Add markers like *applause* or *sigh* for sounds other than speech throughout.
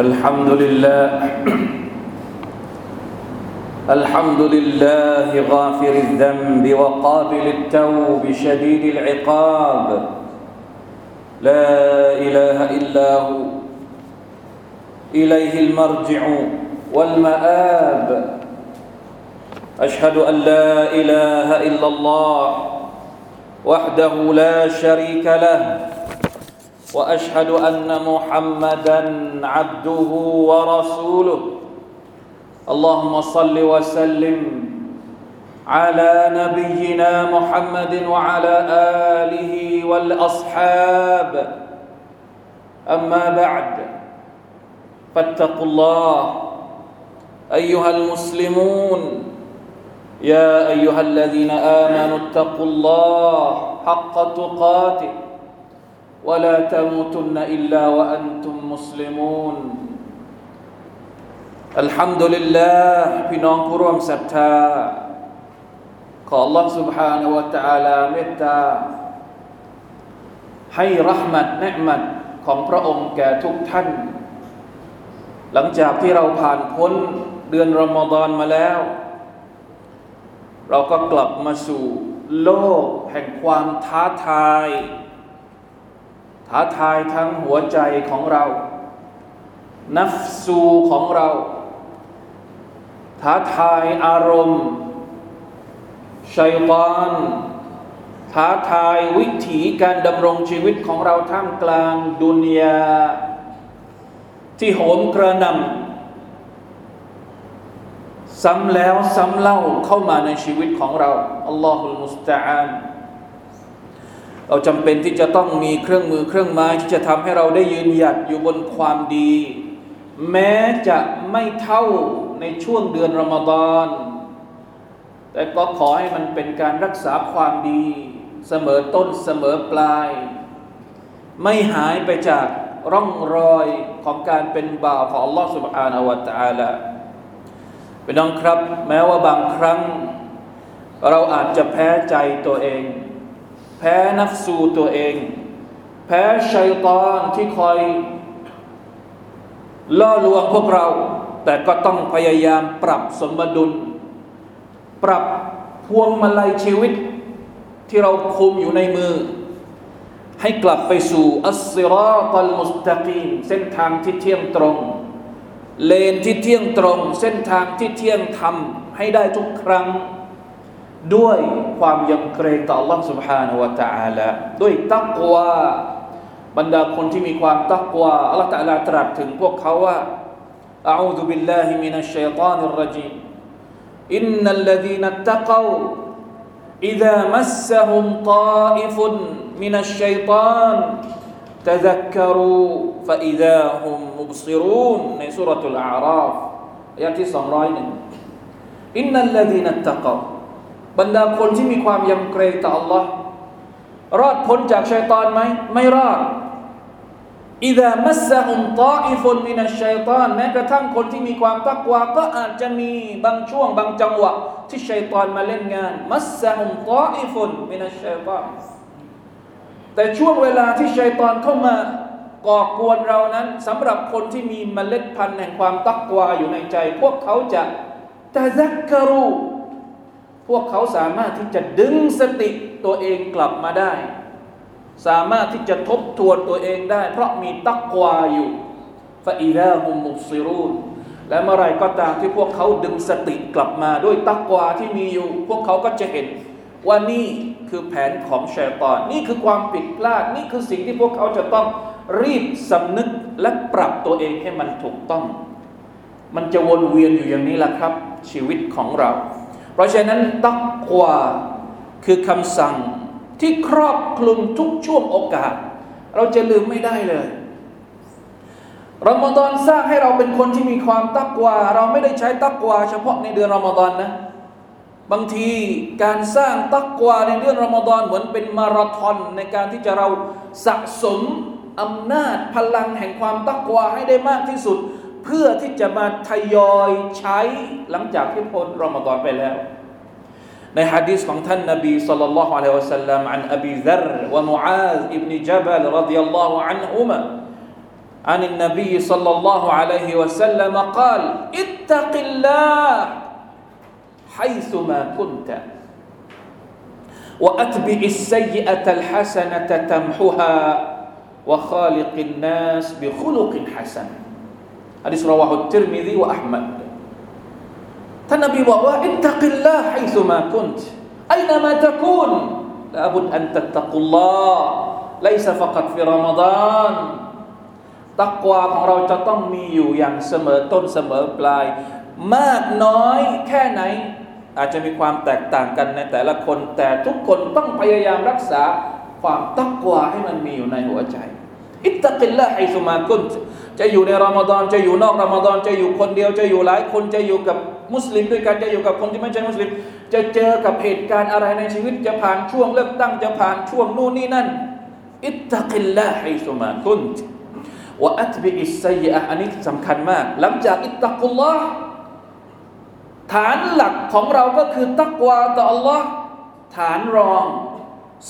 الحمد لله *clears throat* الحمد لله غافر الذنب وقابل التوب شديد العقاب. لا إله إلا هو. إليه المرجع والمآب. أشهد أن لا إله إلا الله وحده لا شريك له. وأشهد أن محمدا عبده ورسوله. اللهم صل وسلم على نبينا محمد وعلى آله والأصحاب. أما بعد فاتقوا الله. أيها المسلمون يا أيها الذين آمنوا اتقوا الله حق تقاته. ولا تموتن الا وانتم مسلمونอัลฮัมดุลิลลาห์พี่น้องผู้ร่วมศรัทธา ขอ Allah سبحانه และ تعالى เมตตา ให้รหมัดเนืมัดของพระองค์แก่ทุกท่าน หลังจากที่เราผ่านพ้นเดือนรอมฎอนมาแล้ว เราก็กลับมาสู่โลกแห่งความท้าทาย ท้าทายทั้งหัวใจของเรา นัฟซูของเรา ท้าทายอารมณ์ชัยตอนท้าทายวิถีการดำรงชีวิตของเราท่ามกลางดุนยาที่โหมกระนำซ้ำแล้วซ้ำเล่าเข้ามาในชีวิตของเราอัลลอฮุลมุสตาาน เราจำเป็นที่จะต้องมีเครื่องมือเครื่องไม้ที่จะทำให้เราได้ยืนหยัดอยู่บนความดี แม้จะไม่เท่าในช่วงเดือนรอมฎอน แต่ก็ขอให้มันเป็นการรักษาความดี เสมอต้นเสมอปลาย ไม่หายไปจากร่องรอยของการเป็นบ่าวของอัลลอฮฺ سبحانه และ تعالى เป็นน้องครับ แม้ว่าบางครั้ง เราอาจจะแพ้ใจตัวเอง แพ้นัฟสูตัวเอง แพ้ชัยตอนที่คอย ล่อลวงพวกเรา แต่ก็ต้องพยายามปรับสมดุล ปรับพวงมาลัยชีวิต ที่เราคุมอยู่ในมือ ให้กลับไปสู่อัสซิรอตัลมุสตะกีมเส้นทางที่เที่ยงตรง เลนที่เที่ยงตรง เส้นทางที่เที่ยงธรรมให้ได้ทุกครั้ง ด้วยความยำเกรงต่อ Allah سبحانه และ تعالى ด้วยตักวาบรรดาคนที่มีความตักวาอัลลอฮฺตะลาตรัสถึงพวกเขาว่า أعوذ بالله من الشيطان الرجيم إن الذين اتقوا إذا مسهم طائف من الشيطان تذكروا فإذا هم مبصرون في سورة الأعراف يأتي سمراين إن الذين اتقوا บรรดาคนที่มีความยำเกรงต่อ Allah รอดพ้นจากชัยตอนไหมไม่รอดอิดามัสฮุมตาอิฟุนมินัชัยตานแม้กระทั่งคนที่มีความตักวาก็อาจจะมีบางช่วงบางจังหวะ ที่ชัยตอนมาเล่นงาน มัสฮุมตาอิฟุนมินัชชัยตานแต่ช่วงเวลาที่ชัยตอนเข้ามาก่อกวนเรานั้นสำหรับคนที่มีเมล็ดพันธุ์แห่งความตักวาอยู่ในใจ พวกเขาจะตะซักกรู พวกเขาสามารถที่จะดึงสติตัวเองกลับมาได้ สามารถที่จะทบทวนตัวเองได้ เพราะมีตักวาอยู่ฟาอิลาฮุมุซิรูนและเมื่อไรก็ตามที่พวกเขาดึงสติกลับมาด้วยตักวาที่มีอยู่ พวกเขาก็จะเห็นว่านี่คือแผนของชัยตอน นี่คือความผิดพลาด นี่คือสิ่งที่พวกเขาจะต้องรีบสำนึกและปรับตัวเองให้มันถูกต้อง มันจะวนเวียนอยู่อย่างนี้แหละครับ ชีวิตของเรา เพราะฉะนั้นตักวาคือคำสั่งที่ครอบคลุมทุกช่วงโอกาส เราจะลืมไม่ได้เลยรอมฎอนสร้างให้เราเป็นคนที่มีความตักวา เราไม่ได้ใช้ตักวา เฉพาะในเดือนรอมฎอนนะ บางทีการสร้างตักวาในเดือนรอมฎอนเหมือนเป็นมาราธอนในการที่จะเราสะสมอำนาจพลังแห่งความตักวาให้ได้มากที่สุด เพื่อที่จะมาทยอยใช้หลังจากที่พ้นรอมฎอนไปแล้วในฮะดีษของท่านนบีสัลลัลลอฮุอะลัยฮิวะสัลลัมอันอบีซัรวะมุอาซอิบนจับลรดิยัลลอฮุอันฮุมะ عن النبي صلى الله عليه وسلم قال اتق الله حيثما كنت وأتبع السيئة الحسنة تمحها وخالق الناس بخلق حسن حديث رواه الترمذي وأحمد ท่านนบีบอกว่าอิตตักิลลาฮ์ไฮซุมาคุนต์ไอนามาตะกูนลาบุดอันตัตตะกุลลอฮ์ไลซะฟักัดฟิรอมฎานตักวาของเราจะต้องมีอยู่อย่างเสมอต้นเสมอปลาย มากน้อยแค่ไหน อาจจะมีความแตกต่างกันในแต่ละคน แต่ทุกคนต้องพยายามรักษาความตักวาให้มันมีอยู่ในหัวใจ อิตตะกิลละฮิซุมากุน จะอยู่ในรอมฎอนจะอยู่นอกรอมฎอนจะอยู่คนเดียวจะอยู่หลายคนจะอยู่กับมุสลิมด้วยกันจะอยู่กับคนที่ไม่ใช่มุสลิม จะเจอกับเหตุการณ์อะไรในชีวิตจะผ่านช่วงเลือกตั้งจะผ่านช่วงนู่นนี่นั่นอิตตะกิลละฮิซุมากุนวะอัตบิอิสัยอะอันนี้สำคัญมาก หลังจากอิตตะกุลลอฮ์ฐานหลักของเราก็คือตักวาต่อ Allah ฐานรอง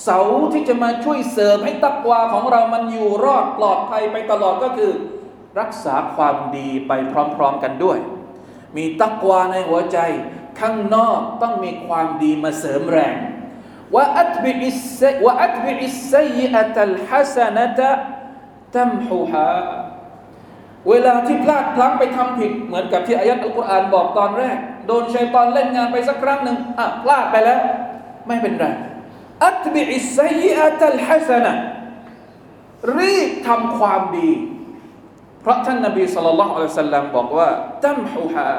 เสาที่จะมาช่วยเสริมให้ตักวาของเรามันอยู่รอดปลอดภัยไปตลอดก็คือ รักษาความดีไปพร้อมๆกันด้วย มีตักวาในหัวใจ ข้างนอกต้องมีความดีมาเสริมแรงوأتبع وأتبع السيئة الحسنة تمحهاเวลาที่พลาดพลั้งไปทำผิด เหมือนกับที่อายัดอัลกุรอานบอกตอนแรก โดนชัยตอนเล่นงานไปสักครั้งหนึ่งอะพลาดไปแล้ว ไม่เป็นไรأتبع السيئة الحسنةรีบทำความดี เพราะท่านนบี صلى الله عليه وسلمบอกว่าتمحها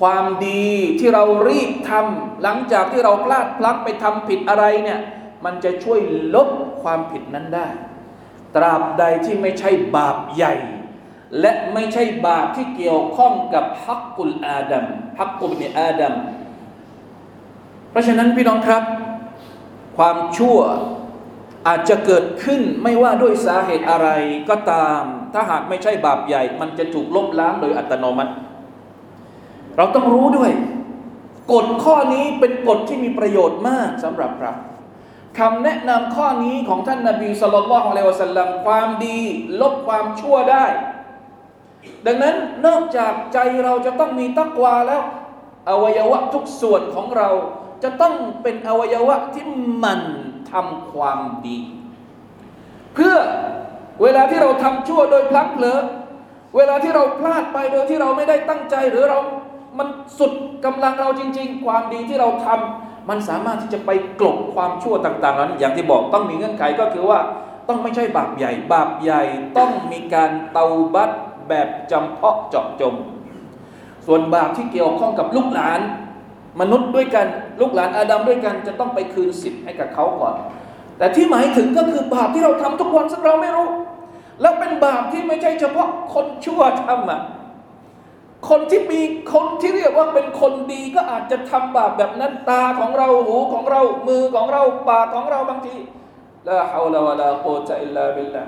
ความดีที่เรารีบทำหลังจากที่เราพลาดพลั้งไปทำผิดอะไรเนี่ยมันจะช่วยลบความผิดนั้นได้ ตราบใดที่ไม่ใช่บาปใหญ่ และไม่ใช่บาปที่เกี่ยวข้องกับฮักกุลอาดัมฮักกุลเนอาดัมเพราะฉะนั้นพี่น้องครับ ความชั่ว อาจจะเกิดขึ้นไม่ว่าด้วยสาเหตุอะไรก็ตาม ถ้าหากไม่ใช่บาปใหญ่ มันจะถูกลบล้างโดยอัตโนมัติ เราต้องรู้ด้วย กฎข้อนี้เป็นกฎที่มีประโยชน์มากสำหรับเราคำแนะนำข้อนี้ของท่านนาบีสุลต่านละฮ์อะลัยวสัลลัมความดี ลบความชั่วได้ ดังนั้นนอกจากใจเราจะต้องมีตักวาแล้ว อวัยวะทุกส่วนของเราจะต้องเป็นอวัยวะที่มัน ทำความดี เพื่อเวลาที่เราทำชั่วโดยพลั้งเผลอเวลาที่เราพลาดไปโดยที่เราไม่ได้ตั้งใจหรือเรา มันสุดกำลังเราจริง ๆ ความดีที่เราทำมันสามารถที่จะไปกลบความชั่วต่างๆนั้อย่างที่บอกต้องมีเงื่อนไขก็คือว่าต้องไม่ใช่บาปใหญ่ บาปใหญ่ต้องมีการเตาบัตแบบจำเพาะเจาะจงส่วนบาปที่เกี่ยวข้องกับลูกหลาน มนุษย์ด้วยกันลูกหลานอาดัมด้วยกันจะต้องไปคืนสิทธิ์ให้กับเขาก่อน แต่ที่หมายถึงก็คือบาปที่เราทำทุกวันซึ่งเราไม่รู้ แล้วเป็นบาปที่ไม่ใช่เฉพาะคนชั่วทำอะคนที่มีคนที่เรียกว่าเป็นคนดีก็อาจจะทำบาปแบบนั้นตาของเราหูของเรามือของเราปากของเราบางทีลาฮาวลาวะลาโกตะอิลลาบิลลา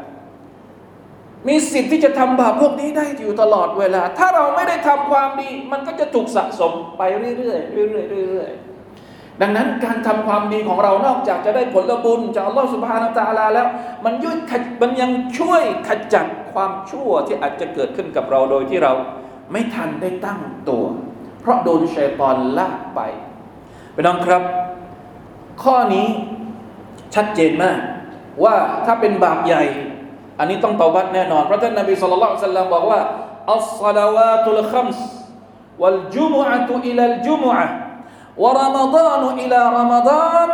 มีสิทธิ์ที่จะทำบาปพวกนี้ได้อยู่ตลอดเวลา ถ้าเราไม่ได้ทำความดี มันก็จะถูกสะสมไปเรื่อยๆเรื่อยๆเรื่อยๆดังนั้นการทำความดีของเรานอกจากจะได้ผลบุญจากอัลลอฮฺสุบฮานาตะลาแล้ว มันยุ่ยมันยังช่วยขจัดความชั่วที่อาจจะเกิดขึ้นกับเราโดยที่เราไม่ทันได้ตั้งตัว เพราะโดนชัยตอนลากไปไปน้องครับ ข้อนี้ชัดเจนมาก ว่าถ้าเป็นบาปใหญ่ อันนี้ต้องตอบัตแน่นอนเพราะท่านนบีสุลต่านสัลลัมบอกว่าอัลสลาวะตุลขัมส์วัลจุมอะตุอิลัลจุมอะวะรามฎานอิลารามฎาน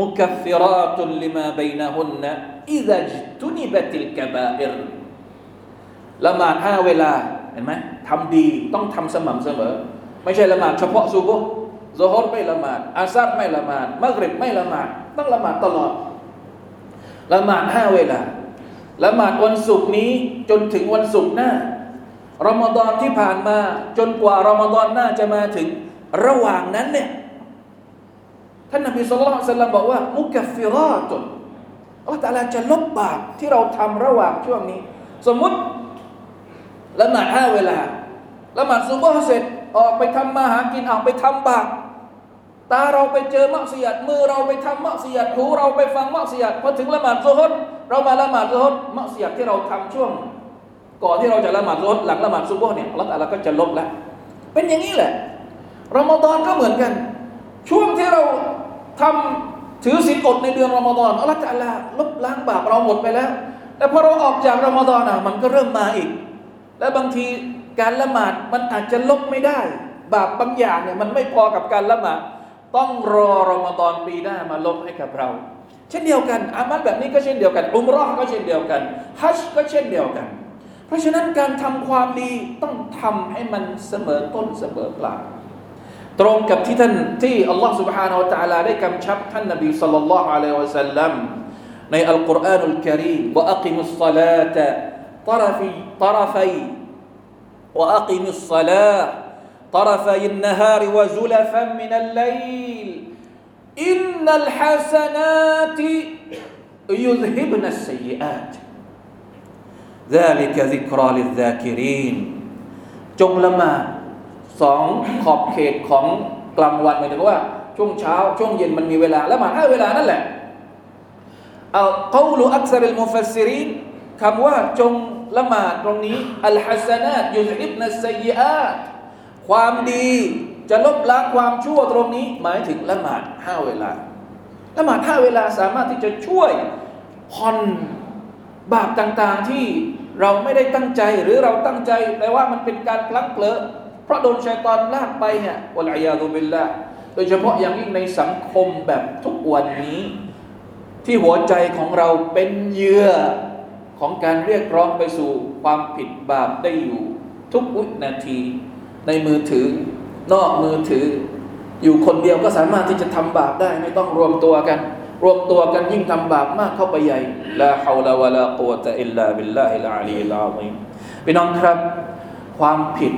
มุคฟิราตุลิมาบยนะฮุนนะอิซาจตุนิบติลกบาอิรละหมาดห้าเวลาเห็นไหมทำดีต้องทำสม่ำเสมอ ไม่ใช่ละหมาดเฉพาะซูบุโซฮอดไม่ละหมาดอาซัดไม่ละหมาดมักริบไม่ละหมาดต้องละหมาดตลอดละหมาดห้าเวลา ละหมาดวันศุกร์นี้จนถึงวันศุกร์หน้ารอมฎอนที่ผ่านมาจนกว่ารอมฎอนหน้าจะมาถึงระหว่างนั้นเนี่ยท่านนบีสุลต่านบอกว่า มุกฟิราตุนอัลลอฮฺตาลาจะลบบาปที่เราทำระหว่างช่วงนี้ สมมุติละหมาดห้าเวลาละหมาดซุบฮ์เสร็จออกไปทำมาหากินออกไปทำบาป ตาเราไปเจอมักเสียดมือเราไปทำมักเสียดหูเราไปฟังมักเสียดพอถึงละหมาดซุฮรเรามาละหมาดซุฮรมักเสียดที่เราทำช่วง ก่อนที่เราจะละหมาดซุฮรหลังละหมาดซุบฮ์เนี่ยอัลลอฮฺก็จะลบแล้วเป็นอย่างนี้แหละรอมฎอนก็เหมือนกัน ช่วงที่เราทำถือศีลอดในเดือนรอมฎอนอัลลอฮฺจะลบล้างบาปเราหมดไปแล้ว แต่พอเราออกจากรอมฎอนอะมันก็เริ่มมาอีก และบางทีการละหมาดมันอาจจะลบไม่ได้ บาปบางอย่างเนี่ยมันไม่พอกับการละหมาด ต้องรอรอมฎอนปีหน้ามาลบให้กับเรา เช่นเดียวกัน อามัลแบบนี้ก็เช่นเดียวกัน อุมรอก็เช่นเดียวกันฮัจก็เช่นเดียวกัน เพราะฉะนั้นการทำความดีต้องทำให้มันเสมอต้นเสมอปลายตรงกับที่ท่านที่อัลลอฮฺ سبحانه และ تعالى ได้กำชับท่านนบีสัลลัลลอฮุอะลัยฮิวะสัลลัมในอัลกุรอานุลกิริมว่าอักิมุสซาลาตะ طرفي طرفي وأقم الصلاة طرفي النهار وزلفا من الليل إن الحسنات يذهبن السيئات ذلك ذكرى للذاكرين จงละหมาดสองขอบเขตของกลางวันหมายถึงว่า ช่วงเช้า ช่วงเย็นมันมีเวลาละหมาดให้เวลานั่นแหละเอากาลูอักษรมุฟัสซิรินคำว่าจงละหมาดตรงนี้อัลฮัสนาตยุซิบนัสซีอาต ความดีจะลบล้างความชั่วตรงนี้ หมายถึงละหมาดห้าเวลาละหมาดห้าเวลาสามารถที่จะช่วยผ่อนบาปต่างๆที่เราไม่ได้ตั้งใจหรือเราตั้งใจแต่ว่ามันเป็นการพลั้งเผลอเพราะโดนชัยตอนลากไปเนี่ยวะลัยาตุบิลละโดยเฉพาะอย่างยิ่งในสังคมแบบทุกวันนี้ ที่หัวใจของเราเป็นเหยื่อของการเรียกร้องไปสู่ความผิดบาปได้อยู่ทุกวินาที ในมือถือ นอกมือถือ อยู่คนเดียวก็สามารถที่จะทำบาปได้ ไม่ต้องรวมตัวกัน รวมตัวกันยิ่งทำบาปมากเข้าไปใหญ่ลาฮาวลาวะลากุวะตะอิลลาบิลลาฮิลอาลีลาอิมพี่น้องครับ ความผิด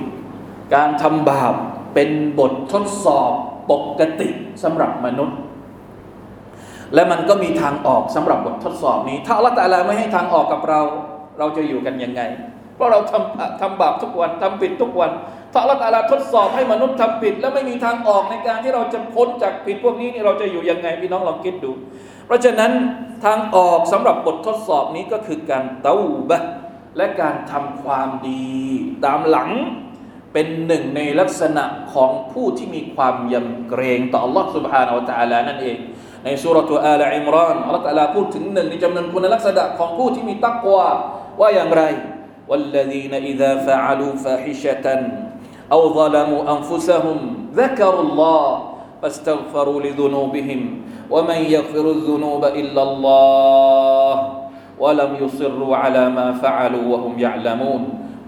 การทำบาปเป็นบททดสอบปกติสำหรับมนุษย์ และมันก็มีทางออกสำหรับบททดสอบนี้ ถ้าอัลลอฮฺตาลาไม่ให้ทางออกกับเรา เราจะอยู่กันยังไง เพราะเราทำทำบาปทุกวันทำผิดทุกวัน ถ้าอัลลอฮฺตาลาทดสอบให้มนุษย์ทำผิด แล้วไม่มีทางออกในการที่เราจะพ้นจากผิดพวกนี้นี่เราจะอยู่ยังไงพี่น้องลองคิดดู เพราะฉะนั้นทางออกสำหรับบททดสอบนี้ก็คือการเต้าบะและการทำความดี ตามหลังเป็นหนึ่งในลักษณะของผู้ที่มีความยำเกรงต่อ Allah سبحانه และ تعالى นั่นเองในสุรทูอาลอิมรานอัลลอฮฺตะลาพูดถึงหนึ่งในจำนวนคุณลักษณะของผู้ที่มีตักวาว่าอย่างไร والذين إذا فعلوا فاحشة أو ظلموا أنفسهم ذكروا الله فاستغفروا لذنوبهم ومن يغفر الذنوب إلا الله ولم يصروا على ما فعلوا وهم يعلمون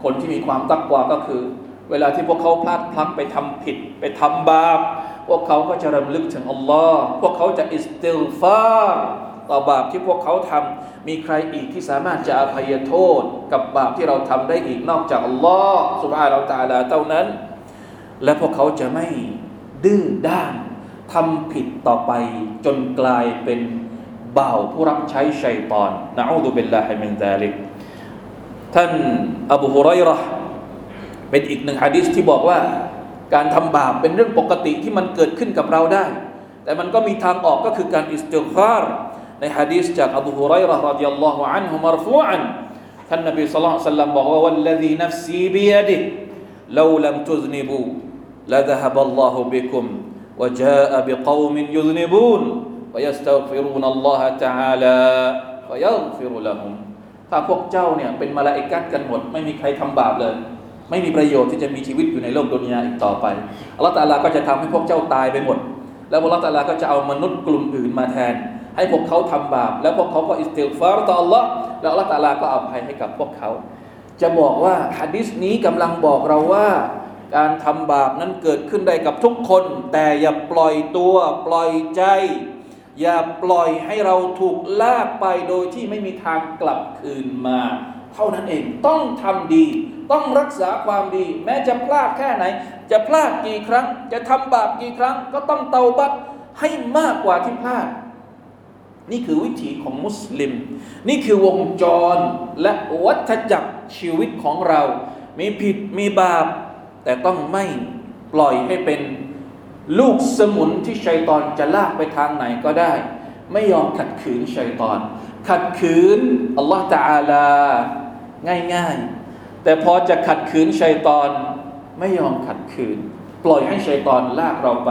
คนที่มีความตักวาก็คือ เวลาที่พวกเขาพลาดพลั้งไปทำผิดไปทำบาปพวกเขาก็จะรำลึกถึงอัลลอฮ์พวกเขาจะอิสติลฟาร์ ต่อบาปที่พวกเขาทำมีใครอีกที่สามารถจะอภัยโทษ กับบาปที่เราทำได้อีกนอกจากอัลลอฮ์سبحانه وتعالىเท่านั้น และพวกเขาจะไม่ดื้อด้านทำผิดต่อไปจนกลายเป็นบ่าวผู้รับใช้ชัยตอนนะأعوذ بالله من ذلكท่านอบูฮุไรรห์เป็นอีกหนึ่งฮะดิษที่บอกว่า การทำบาปเป็นเรื่องปกติที่มันเกิดขึ้นกับเราได้ แต่มันก็มีทางออกก็คือการอิสติฆฟาร ในฮะดีษจากอบูฮุไรร์รดิยัลลอฮุอันฮุมารฟูอันท่านนบีสัลลัลลอฮุซัลลัมบอกว่า والذي نفسي بيده لو لم تذنبوا لذهب الله بكم وجاء بقوم يذنبون ويستغفرون الله تعالى فيغفر لهم ถ้าพวกเจ้าเนี่ยเป็นมาลาอิกัดกันหมดไม่มีใครทำบาปเลยไม่มีประโยชน์ที่จะมีชีวิตอยู่ในโลกดุนยาอีกต่อไปอัลลอฮฺตาลาก็จะทำให้พวกเจ้าตายไปหมด แล้วอัลลอฮฺตาลาก็จะเอามนุษย์กลุ่มอื่นมาแทน ให้พวกเขาทำบาปแล้วพวกเขาก็อิสติฆฟารต่ออัลลอฮ์แล้วอัลลอฮฺตาลาก็อภัยให้กับพวกเขา จะบอกว่าฮะดิษนี้กำลังบอกเราว่าการทำบาปนั้นเกิดขึ้นได้กับทุกคน แต่อย่าปล่อยตัวปล่อยใจ อย่าปล่อยให้เราถูกลากไปโดยที่ไม่มีทางกลับคืนมา เท่านั้นเองต้องทำดี ต้องรักษาความดี แม้จะพลาดแค่ไหน จะพลาดกี่ครั้ง จะทำบาปกี่ครั้ง ก็ต้องเตาบัตให้มากกว่าที่พลาด นี่คือวิถีของมุสลิม นี่คือวงจรและวัฏจักรชีวิตของเรา มีผิดมีบาป แต่ต้องไม่ปล่อยให้เป็นลูกสมุนที่ชัยตอนจะลากไปทางไหนก็ได้ ไม่ยอมขัดขืนชัยตอน ขัดขืนอัลลอฮฺตะอาลาง่ายๆ แต่พอจะขัดขืนชัยตอนไม่ยอมขัดขืน ปล่อยให้ชัยตอนลากเราไป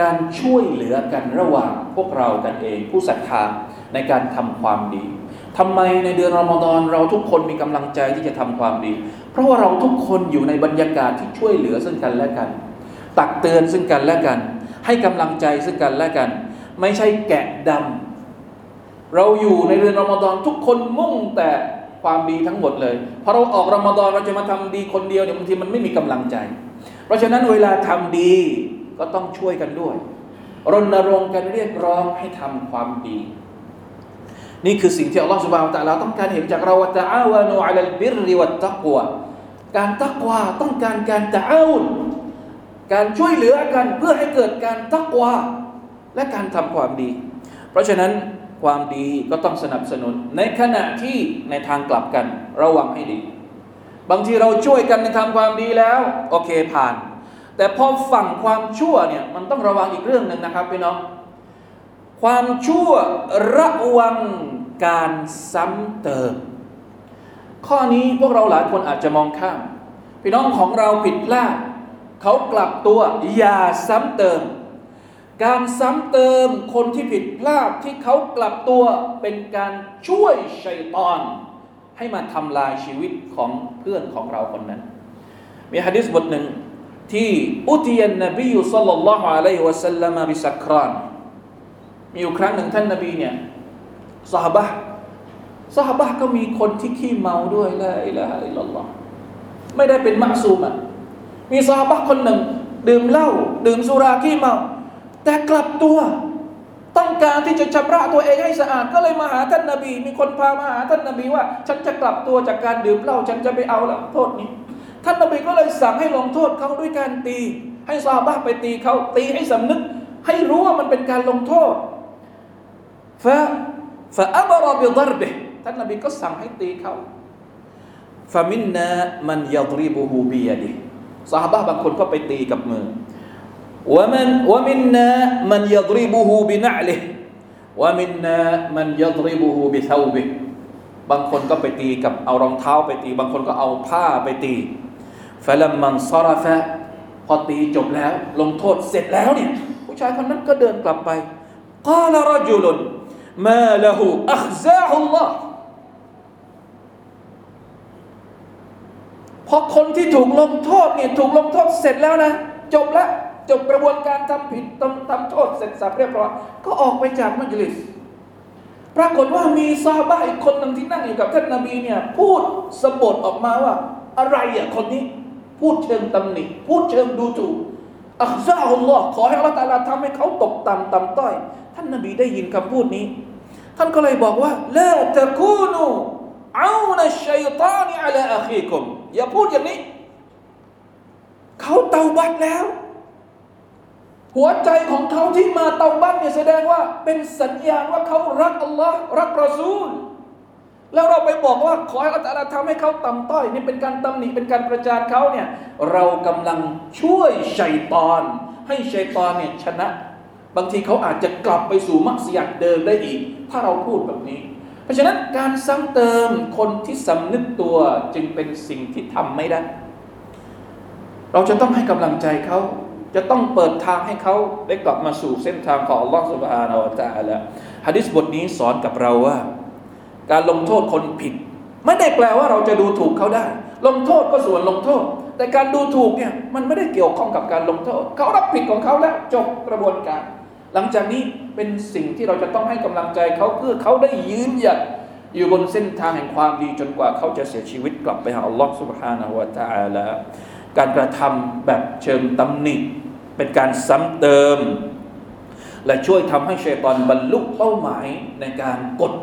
การช่วยเหลือกันระหว่างพวกเรากันเองผู้ศรัทธาในการทำความดีทำไมในเดือนรอมฎอนเราทุกคนมีกำลังใจที่จะทำความดี เพราะว่าเราทุกคนอยู่ในบรรยากาศที่ช่วยเหลือซึ่งกันและกัน ตักเตือนซึ่งกันและกัน ให้กำลังใจซึ่งกันและกัน ไม่ใช่แกะดำเราอยู่ในเดือนรอมฎอนทุกคนมุ่งแต่ความดีทั้งหมดเลยพอเราออกรอมฎอนเราจะมาทำดีคนเดียวเนี่ยบางทีมันไม่มีกำลังใจ เพราะฉะนั้นเวลาทำดี ก็ต้องช่วยกันด้วย รณรงค์กันเรียกร้องให้ทำความดี นี่คือสิ่งที่อัลลอฮฺสุบานตะลาต้องการเห็นจากเราว่าตะอาวานูอัลลบิริวัตตักวการตักวาต้องการการตะอาวนการช่วยเหลือกันเพื่อให้เกิดการตักวาและการทำความดี เพราะฉะนั้นความดีก็ต้องสนับสนุน ในขณะที่ในทางกลับกันระวังให้ดี บางทีเราช่วยกันในทำความดีแล้ว โอเคผ่าน แต่พอฝั่งความชั่วเนี่ยมันต้องระวังอีกเรื่องหนึ่งนะครับพี่น้องความชั่วระวังการซ้ำเติม ข้อนี้พวกเราหลายคนอาจจะมองข้าม พี่น้องของเราผิดพลาดเขากลับตัวอย่าซ้ำเติม การซ้ำเติมคนที่ผิดพลาดที่เขากลับตัวเป็นการช่วยชัยตอน ให้มาทำลายชีวิตของเพื่อนของเราคนนั้น มีฮะดิษบทหนึ่ง ที่อุติยันนบียุสัลลัลลอฮุอะลัยฮิวะสัลลัมบิสักรานมีอยู่ครั้งหนึ่งท่านนบีเนี่ยสหบะสหบะก็มีคนที่ขี้เมาด้วยละอิละฮะอิลลัลลอฮ์ไม่ได้เป็นมักซูมอะมีสหบะคนหนึ่ง ดื่มเหล้าดื่มสุราขี้เมา แต่กลับตัว ต้องการที่จะชำระตัวเองให้สะอาด ก็เลยมาหาท่านนบี มีคนพามาหาท่านนบีว่า ฉันจะกลับตัวจากการดื่มเหล้าฉันจะไปเอาละโทษนี้ ท่านนบีก็เลยสั่งให้ลงโทษเขาด้วยการตี ให้ซาบะไปตีเขาตีให้สำนึก ให้รู้ว่ามันเป็นการลงโทษฟะฟะอับรอบิดรบิท่านนบีก็สั่งให้ตีเขาฟามินนามันยัดรีบูฮูบียดิซาบะบางคนก็ไปตีกับมือวะมันวะมินนามันยัดรีบูฮูบินะลิวะมินนามันยัดรีบูฮูบิเทาบิบางคนก็ไปตีกับเอารองเท้าไปตี บางคนก็เอาผ้าไปตี ฟลัมมันซาราฟะพอตีจบแล้ว ลงโทษเสร็จแล้วเนี่ยผู้ชายคนนั้นก็เดินกลับไปกาลรจุลมาละหูอัคซาฮุลลอฮ์พอคนที่ถูกลงโทษเนี่ยถูกลงโทษเสร็จแล้วนะ จบแล้วจบกระบวนการทำผิดทำทำโทษเสร็จสับเรียบร้อยก็ออกไปจากมัจลิสปรากฏว่ามีซาบะอีกคนหนึ่งที่นั่งอยู่กับท่านนาบีเนี่ยพูดสะบดออกมาว่า อะไรอะคนนี้ พูดเชิงตำหนิ พูดเชิงดูถูกอัลซาฮุลลอฮ์ขอให้อัลลอฮฺตาลาทำให้เขาตกต่ำต่ำต้อย ท่านนบีได้ยินคำพูดนี้ ท่านก็เลยบอกว่าละตะกูนูเอานัชชัยตานีอัลาอัคีคุมอย่าพูดอย่างนี้ เขาเตาบัตแล้ว หัวใจของเขาที่มาเตาบัตเนี่ยแสดงว่า เป็นสัญญาณว่าเขารักอัลลอฮ์รักรอซูล แล้วเราไปบอกว่าขอให้อัลลอฮ์ทำให้เขาต่ำต้อย นี่เป็นการตำหนิเป็นการประจานเขาเนี่ยเรากำลังช่วยชัยตอน ให้ชัยตอนเนี่ยชนะ บางทีเขาอาจจะกลับไปสู่มักสยัดเดิมได้อีก ถ้าเราพูดแบบนี้ เพราะฉะนั้นการซ้ำเติมคนที่สำนึกตัวจึงเป็นสิ่งที่ทำไม่ได้ เราจะต้องให้กำลังใจเขาจะต้องเปิดทางให้เขาได้กลับมาสู่เส้นทางของอัลลอฮฺสุบฮานาวะตะอาลาฮะดิษบทนี้สอนกับเราว่า การลงโทษคนผิด ไม่ได้แปลว่าเราจะดูถูกเขาได้ ลงโทษก็ส่วนลงโทษ แต่การดูถูกเนี่ยมันไม่ได้เกี่ยวข้องกับการลงโทษ เขารับผิดของเขาแล้วจบกระบวนการ หลังจากนี้เป็นสิ่งที่เราจะต้องให้กำลังใจเขาเพื่อเขาได้ยืนหยัดอยู่บนเส้นทางแห่งความดีจนกว่าเขาจะเสียชีวิตกลับไปหาอัลลอฮฺ سبحانه และ تعالى การกระทำแบบเชิงตำหนิ เป็นการซ้ำเติม และช่วยทำให้ชัยตอนบรรลุเป้าหมายในการกด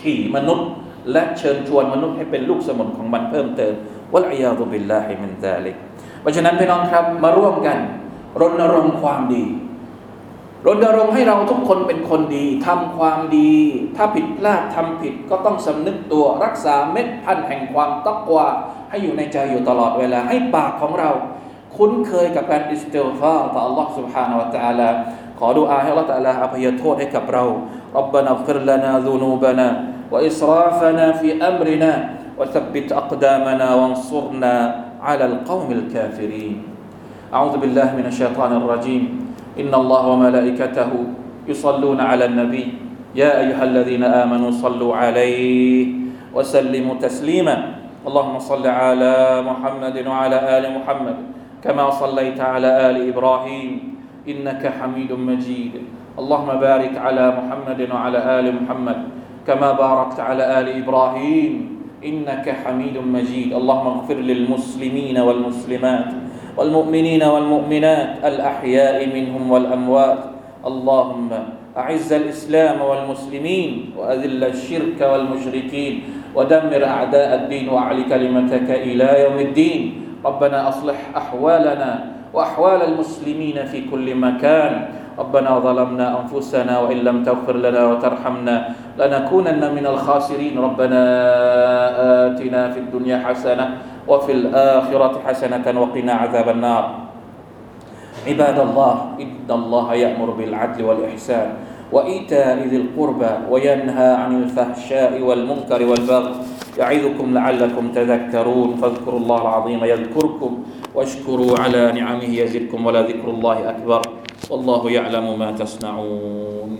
ขี่มนุษย์ และเชิญชวนมนุษย์ให้เป็นลูกสมุนของมันเพิ่มเติมวะลัยาตุบิลลาฮิมินซาลิกเพราะฉะนั้นพี่น้องครับมาร่วมกัน รณรงค์ความดี รณรงค์ให้เราทุกคนเป็นคนดีทำความดี ถ้าผิดพลาดทำผิดก็ต้องสำนึกตัวรักษาเม็ดพันธุ์แห่งความตักวาให้อยู่ในใจอยู่ตลอดเวลา ให้ปากของเรา คุ้นเคยกับการอิสติฟาร์ต่อ Allah سبحانه และ تعالى ขอดุอาให้ Allah تعالى อภัยโทษให้กับเรา ربنا اغفر لنا ذنوبنا وإسرافنا في أمرنا وثبت أقدامنا وانصرنا على القوم الكافرين أعوذ بالله من الشيطان الرجيم إن الله وملائكته يصلون على النبي يا أيها الذين آمنوا صلوا عليه وسلموا تسليما اللهم صل على محمد وعلى آل محمد كما صليت على آل إبراهيم إنك حميد مجيد. اللهم بارك على محمد وعلى آل محمد كما باركت على آل إبراهيم إنك حميد مجيد. اللهم اغفر للمسلمين والمسلمات والمؤمنين والمؤمنات الأحياء منهم والأموات. اللهم أعز الإسلام والمسلمين وأذل الشرك والمشركين ودمر أعداء الدين وأعل كلمتك إلى يوم الدين. ربنا أصلح أحوالنا وأحوال المسلمين في كل مكان. ربنا ظلمنا أنفسنا وإن لم تغفر لنا وترحمنا لنكونن من الخاسرين. ربنا آتنا في الدنيا حسنة وفي الآخرة حسنة وقنا عذاب النار. عباد الله إن الله يأمر بالعدل والإحسان وإيتاء ذي القربى وينهى عن الفحشاء والمنكر والبغي. يعظكم لعلكم تذكرون. فاذكروا الله العظيم يذكركم. واشكروا على نعمه يزدكم ولذكر الله أكبر والله يعلم ما تصنعون